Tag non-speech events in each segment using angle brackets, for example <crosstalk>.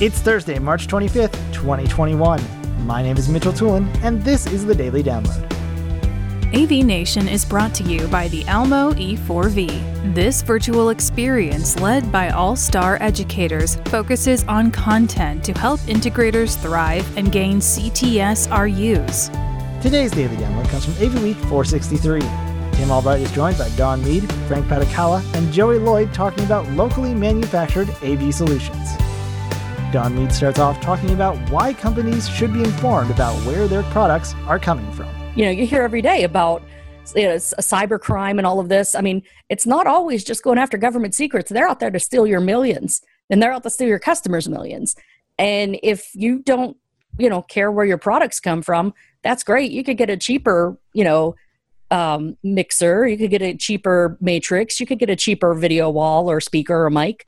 It's Thursday, March 25th, 2021. My name is Mitchell Tulin, and this is the Daily Download. AV Nation is brought to you by the Almo E4V. This virtual experience, led by all star educators, focuses on content to help integrators thrive and gain CTS RUs. Today's Daily Download comes from AV Week 463. Tim Albright is joined by Don Mead, Frank Patacala, and Joey Lloyd talking about locally manufactured AV solutions. Don Mead starts off talking about why companies should be informed about where their products are coming from. You know, you hear every day about you know, cyber crime and all of this. I mean, it's not always just going after government secrets. They're out there to steal your millions, and they're out to steal your customers' millions. And if you don't, you know, care where your products come from, that's great. You could get a cheaper, you know, um, mixer. You could get a cheaper matrix. You could get a cheaper video wall or speaker or mic.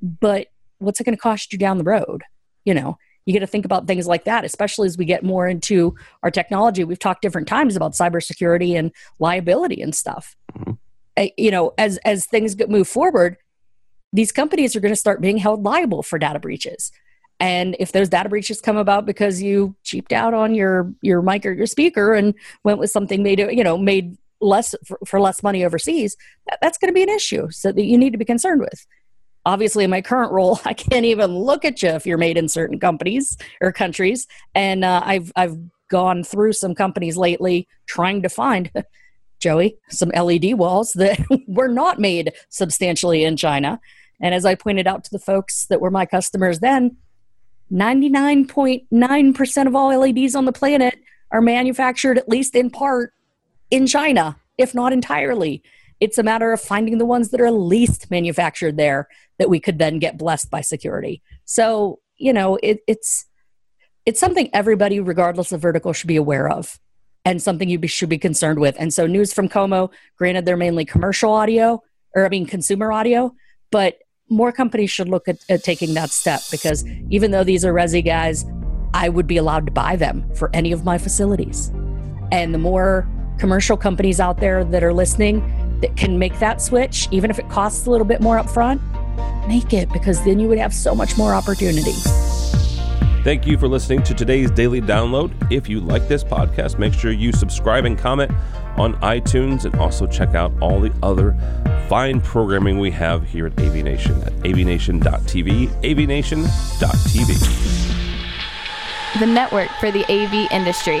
But what's it going to cost you down the road? You know, you get to think about things like that, especially as we get more into our technology. We've talked different times about cybersecurity and liability and stuff. Mm-hmm. Uh, you know, as as things get move forward, these companies are going to start being held liable for data breaches. And if those data breaches come about because you cheaped out on your your mic or your speaker and went with something made you know made less for, for less money overseas, that, that's going to be an issue. So that you need to be concerned with obviously in my current role <laughs> i can't even look at you if you're made in certain companies or countries. And uh, i've i've gone through some companies lately trying to find <laughs> joey some led walls that <laughs> were not made substantially in china. And as i pointed out to the folks that were my customers then 99.9% of all leds on the planet are manufactured at least in part in china if not entirely it's a matter of finding the ones that are least manufactured there that we could then get blessed by security. So, you know, it, it's it's something everybody, regardless of vertical, should be aware of and something you be, should be concerned with. And so, news from Como, granted, they're mainly commercial audio, or I mean, consumer audio, but more companies should look at, at taking that step because even though these are Resi guys, I would be allowed to buy them for any of my facilities. And the more commercial companies out there that are listening that can make that switch, even if it costs a little bit more upfront, make it because then you would have so much more opportunity. Thank you for listening to today's daily download. If you like this podcast, make sure you subscribe and comment on iTunes and also check out all the other fine programming we have here at AV Nation at avnation.tv, avnation.tv. The network for the AV industry.